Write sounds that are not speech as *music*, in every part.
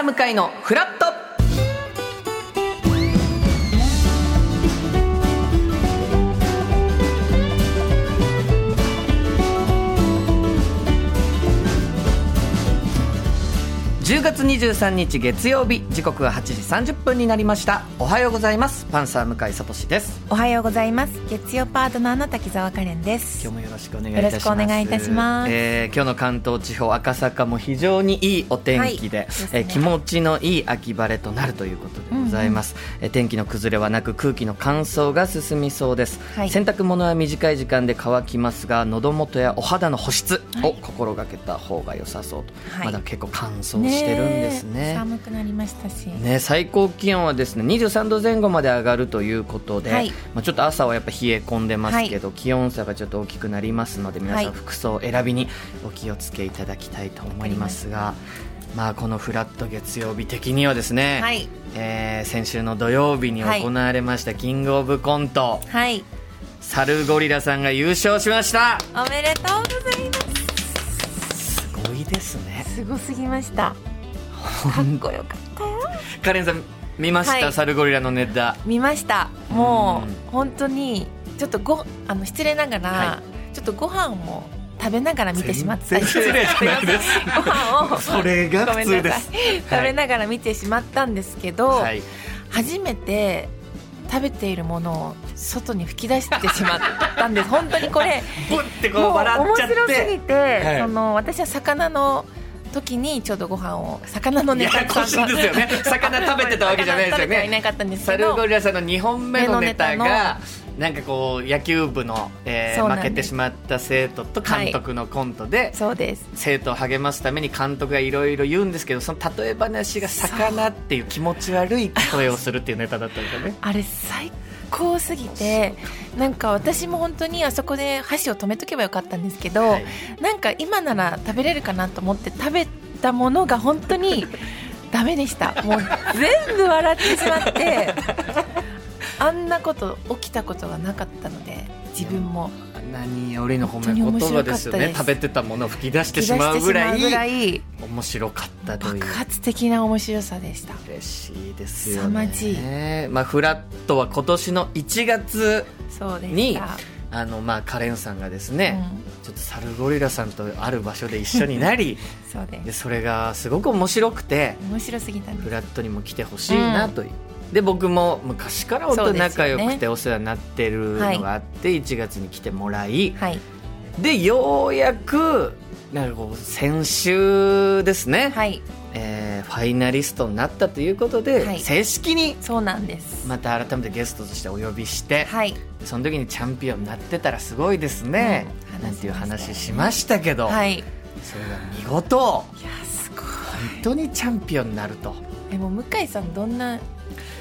ー向かいのフラット。10月23日月曜日時刻は8時30分になりました。おはようございます。パンサー向井聡です。おはようございます。月曜パートナーの滝沢カレンです。今日もよろしくお願いいたします。よろしくお願いいたします。えー今日の関東地方赤坂も非常にいいお天気で,、はいですね。えー気持ちのいい秋晴れとなるということでございます、えー天気の崩れはなく空気の乾燥が進みそうです、はい。洗濯物は短い時間で乾きますが喉元やお肌の保湿をはい。心がけた方が良さそうと、はい。まだ結構乾燥してるんですね。え。寒くなりましたし、ね、最高気温はですね23度前後まで上がるということで、はい。まあ、ちょっと朝はやっぱ冷え込んでますけど、気温差がちょっと大きくなりますので皆さんはい。服装選びにお気をつけいただきたいと思いますが、まあ、このフラット月曜日的にはですね、はい。えー先週の土曜日に行われましたキングオブコント、はい。サルゴリラさんが優勝しました。おめでとうございますいですね。すごすぎました。かっこよかったよ。カレンさん見ました、はい。サルゴリラのネタ。見ました。もう本当にちょっとごあの失礼ながら、はちょっとご飯も食べながら見てしまった。失礼じゃないです。ご飯を。それが普通です。食べながら見てしまったんですけど、はい。初めて食べているものを外に吹き出してしまったんです。本当にこれ *laughs* ぶってこうもう笑っちゃって。面白すぎて、はい。その私は魚の時にちょうどご飯を魚のネタややこしいですよね。魚食べてたわけじゃないですよ魚食べてはいねなかったんですサルゴリラさんの2本目のネタがなんかこう野球部の、えー負けてしまった生徒と監督のコントで、そうです。生徒を励ますために監督がいろいろ言うんですけどその例え話が魚っていう気持ち悪い例えをするっていうネタだったんですよね。あれ最高すぎてなんか私も本当にあそこで箸を止めとけばよかったんですけど、はい。なんか今なら食べれるかなと思って食べたものが本当に *laughs* ダメでした。もう全部笑ってしまって *laughs* あんなこと起きたことがなかったので自分も何よりの褒め言葉ですよね。食べてたものを吹き出してしまうぐらい面白かったという。爆発的な面白さでした。嬉しいですよね。まあ、フラットは今年の1月そうでにあのまあカレンさんがですね、うん。ちょっとサルゴリラさんとある場所で一緒になり *laughs* そうでそれがすごく面白くて面白すぎたフラットにも来てほしいなという、で僕も昔から本当に仲良くてお世話になってるのがあって、1月に来てもらいはい。でようやくなんかこう先週ですね、はい。えーファイナリストになったということで、はい。正式にそうなんです。また改めてゲストとしてお呼びして、はい。その時にチャンピオンになってたらすごいですね、うんなんていう話しましたけど、はい。いやそれが見事すごい。本当にチャンピオンになると。でも向井さんどんな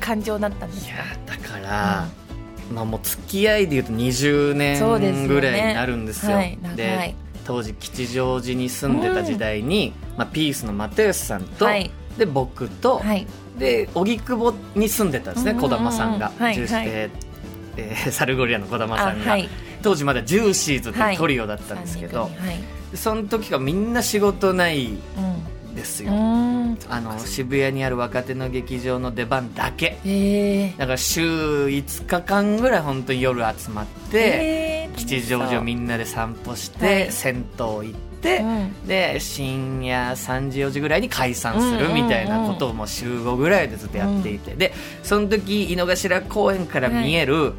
感情だったんですか？いやだから、まあもう付き合いでいうと20そうですよね年ぐらいになるんですよ。はい長い。で当時吉祥寺に住んでた時代に、まあ、ピースの又吉さんと、はい。で僕と、はい。で荻窪に住んでたんですね児うんうんうん。玉さんが、はいジュースはいえーえー *laughs* サルゴリラの児玉さんが、当時まだジューシーズってはいいうトリオだったんですけど、その時がみんな仕事ないんですよ、うん。うんあの渋谷にある若手の劇場の出番だけ。え。ーだから週5日間ぐらい本当に夜集まって、えー吉祥寺をみんんなで散歩して、はい。銭湯行って、うん。で深夜3時4時ぐらいに解散するみたいなことをもう週5ぐらいでずっとやっていて、でその時井の頭公園から見える、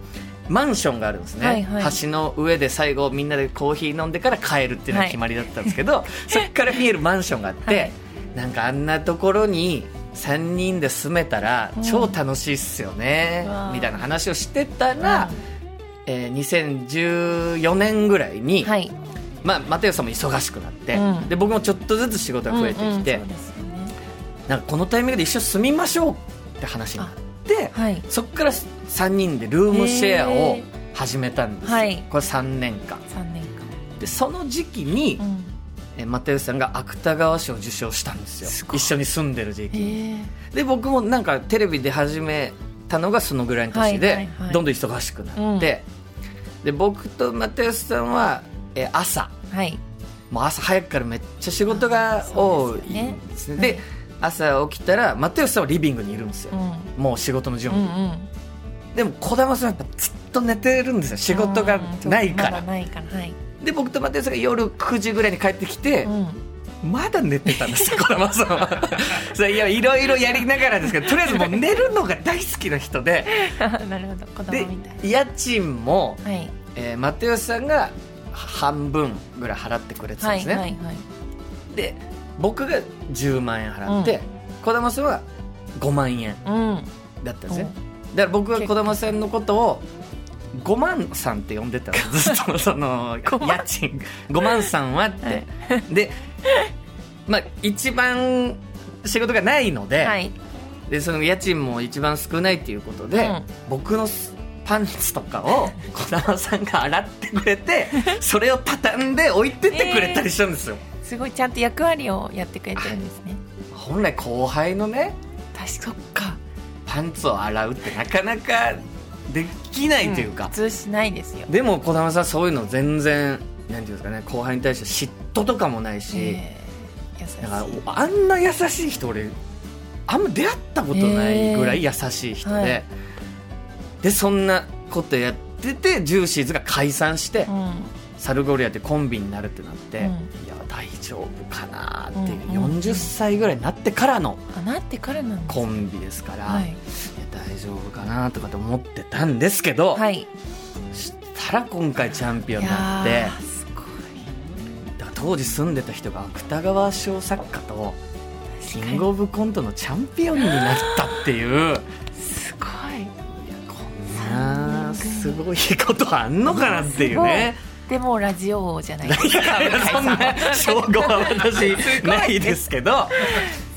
マンションがあるんですね、はいはい。橋の上で最後みんなでコーヒー飲んでから帰るっていうのが決まりだったんですけど、*laughs* そこから見えるマンションがあって、はいなんかあんなところに3人で住めたらうん。超楽しいっすよね、みたいな話をしてたら、えー2014年ぐらいに、はい。まあ、又吉さんも忙しくなって、うん。で僕もちょっとずつ仕事が増えてきて、なんかこのタイミングで一緒に住みましょうって話になってはい。そこから3人でルームシェアを始めたんですよ、はい。これ3年間。三年でその時期に、間うんえー又吉さんが芥川賞を受賞したんですよ。一緒に住んでる時期に。で僕もなんかテレビで始めたのがそのぐらいの年で、はいはいはい。どんどん忙しくなって、で僕と又吉さんは、えー朝。はい。もう朝早くからめっちゃ仕事が多いんですね。で朝起きたら又吉さんはリビングにいるんですよ、うん。もう仕事の準うんう備、ん。でも児玉さんはやっぱずっと寝てるんですよ。仕事がないから。ないから。はい、で僕と又吉さんが夜9時ぐらいに帰ってきて、うん。まだ寝てたんですよ *laughs* 児玉さんは。それいやいろいろやりながらですけどとりあえずもう寝るのが大好きな人で。*laughs* なるほどで家賃も、はい。えー、又吉さんが半分ぐらい払ってくれてたんはいですね、はいはいで僕が10万円払って児玉さんは5万円うん。だったんですね。だから僕は児玉さんのことを5万さんって呼んでたの？*laughs* ずっとその5万家賃。5万さんはって、でまあ一番仕事がないので,、はい。でその家賃も一番少ないっていうことで、うん。僕のパンツとかを児玉さんが洗ってくれて *laughs* それを畳んで置いてってくれたりしたんですよ、すごい。ちゃんと役割をやってくれてるんですね。本来後輩のね確かそっか。パンツを洗うってなかなかできないというか、ん普通しないですよ。でも児玉さんそういうの全然なんていうんですかね後輩に対して嫉妬とかもないし、えーだからあんな優しい人俺あんま出会ったことないぐらい優しい人で、えーはい。でそんなことやっててジューシーズが解散して、うん。サルゴリアってコンビになるってなって、うん。いや大丈夫かなっていう、うんうんうん40歳ぐらいになってからのコンビですから、はい大丈夫かなとかと思ってたんですけど、はい。そしたら今回チャンピオンになって当時住んでた人が芥川賞作家とキングオブコントのチャンピオンになったっていう。すごい。こんなすごいことあんのかなっていうね。でもラジオ王じゃないですいやいやそんな称号 *laughs* *laughs* は私ないですけど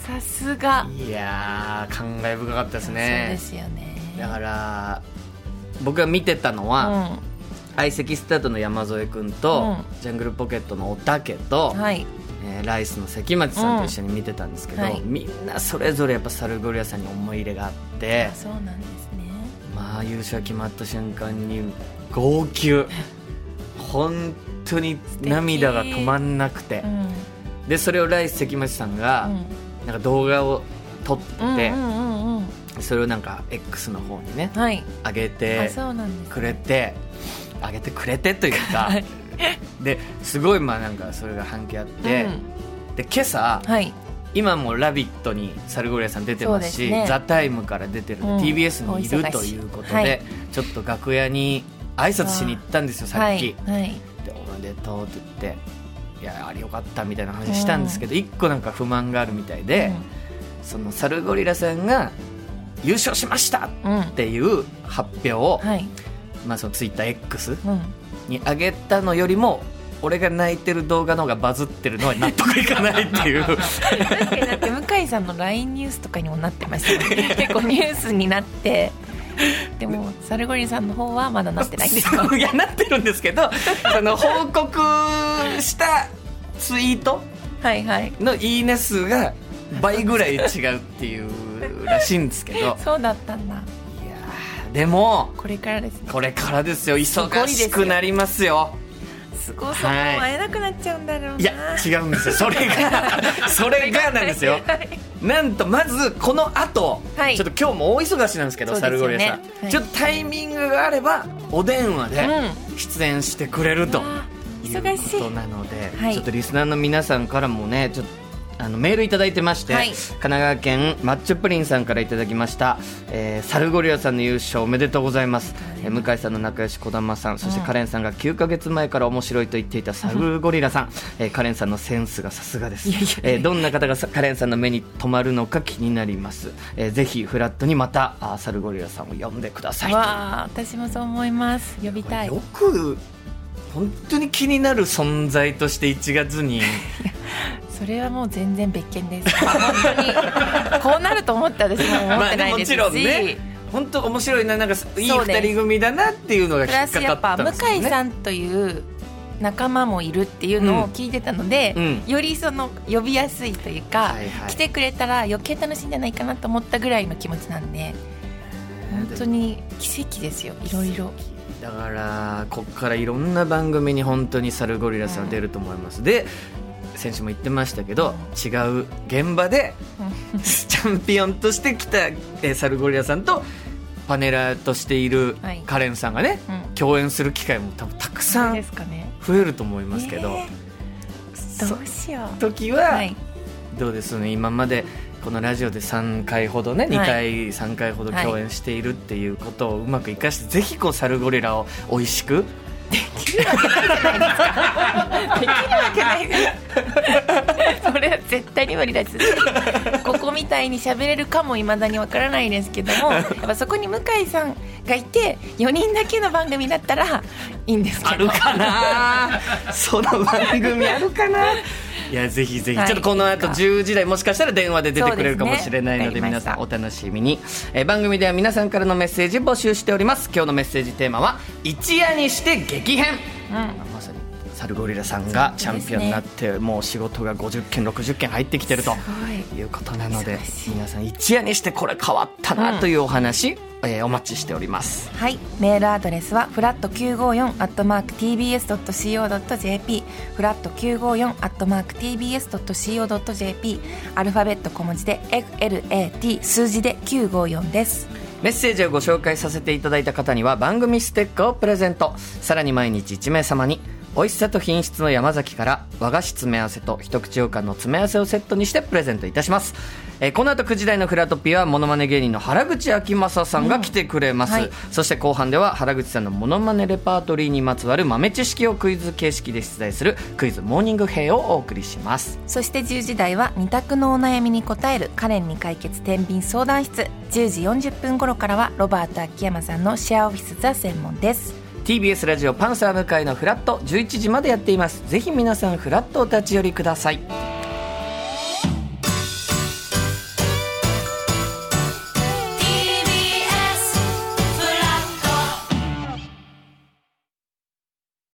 さすが。いやー感慨深かったですそうねですよね。だから僕が見てたのは、相席スタートの山添君と、うジャングルポケットのおたけと、うん、はい。えーライスの関町さんと一緒に見てたんですけど、うん。はい。みんなそれぞれやっぱサルゴリアさんに思い入れがあってあそうなんですね。まあ優勝決まった瞬間に号泣。*laughs* 本当に涙が止まんなくて。うん。でそれをライス関町さんがうんなんか動画を撮ってそれをなんか X の方にねはい。上げあてくれて上げてくれてというかはい。ですごいまあなんかそれが反響あって、うん。で今朝はい。今も「ラビット!」にサルゴリアさん出てますし「そうですね。ザタイムから出てるうん。TBS にいるということで、はい。ちょっと楽屋に挨拶しに行ったんですよさっき、はい。はい。でおめでとうって言っていやあれよかったみたいな話したんですけど、一個なんか不満があるみたいで、そのサルゴリラさんが優勝しましたうんうん。っていう発表を、はい。まあ、そのツイッター X うん。に上げたのよりも俺が泣いてる動画の方がバズってるのは納得いかないっていう。*laughs* 確かにだって向井さんの LINE ニュースとかにもなってましたよね。結構ニュースになって。でもサルゴリさんの方はまだなってないんです。*laughs* かいやなってるんですけど *laughs* その報告したツイート？はいはい。のいいね数が倍ぐらい違うっていうらしいんですけど。い *laughs* やそうだったんだ。ーでもこれからですね。これからですよ。忙しくなりますよす。ごそう、はい。会えなくなっちゃうんだろうな。いや違うんですよ。それが *laughs* それがなんですよ。なんとまずこの後、はい。ちょっと今日も大忙しなんですけどねルゴリアさん、はい。ちょっとタイミングがあればお電話でうん。出演してくれるとわあいう忙しいことなので、はい。ちょっとリスナーの皆さんからもねちょっとあのメールいただいてまして、はい。神奈川県マッチョプリンさんからいただきました、えーサルゴリアさんの優勝おめでとうございます、えー向井さんの仲良し児玉さんそしてカレンさんが9か月前から面白いと言っていたサルゴリラさん、*laughs* えーカレンさんのセンスがさすがです。えーどんな方がさカレンさんの目に留まるのか気になります、えーぜひフラットにまたあーサルゴリラさんを呼んでください。とわあ私もそう思います。呼びたい。よく本当に気になる存在として1月に *laughs* それはもう全然別件です。*laughs* 本当にこうなると思って私も思ってないですし、まあねもちろんね。本当面白いななんかいい二人組だなっていうのがプ引っかかっラスやっぱたんですよね。向井さんという仲間もいるっていうのを聞いてたので、うんよりその呼びやすいというか、はいはい。来てくれたら余計楽しいんじゃないかなと思ったぐらいの気持ちなんで本当に奇跡ですよいろいろ。だからこっからいろんな番組に本当にサルゴリラさんは出ると思います、で先週も言ってましたけど違う現場でチャンピオンとして来た、えーサルゴリラさんとパネラーとしているはい。カレンさんがね、うん。共演する機会も多分たくさん増えると思いますけど、えーどうしよう。時は、はい。どうですね今までこのラジオで3回ほどね2はい。回、3回ほど共演しているっていうことをうまく生かして、ぜひこうサルゴリラを美味しくできるわけない。ですそれは絶対に無理ですここみたいに喋れるかもいまだにわからないですけども *laughs* やっぱそこに向井さんがいて4人だけの番組だったらいいんですけど。あるかな。その番組あるかないやぜひぜひ、はい。ちょっとこの後10時台もしかしたら電話で出てくれるかもしれないのでね。皆さんお楽しみに、えー番組では皆さんからのメッセージ募集しております。今日のメッセージテーマは一夜にして激変、まさにサルゴリラさんがチャンピオンになって、もう仕事が50件60件入ってきてるとい。いうことなので皆さん一夜にしてこれ変わったなというお話、えーお待ちしております。はい、メールアドレスはフラット954アットマーク tbs.co.jp フラット954アットマーク tbs.co.jp アルファベット小文字で FLAT 数字で954ですメッセージをご紹介させていただいた方には番組ステッカーをプレゼント。さらに毎日1名様に美味しさと品質の山崎から和菓子詰め合わせと一口羊羹の詰め合わせをセットにしてプレゼントいたします、えーこの後9時台のフラトピーはモノマネ芸人の原口あきまささんが来てくれます、はい。そして後半では原口さんのモノマネレパートリーにまつわる豆知識をクイズ形式で出題するクイズモーニング兵をお送りします。そして10時台は二択のお悩みに答えるカレンに解決天秤相談室。10時40分頃からはロバート秋山さんのシェアオフィスザ専門です。TBS ラジオパンサー向井のフラット11時までやっています。ぜひ皆さんフラットお立ち寄りください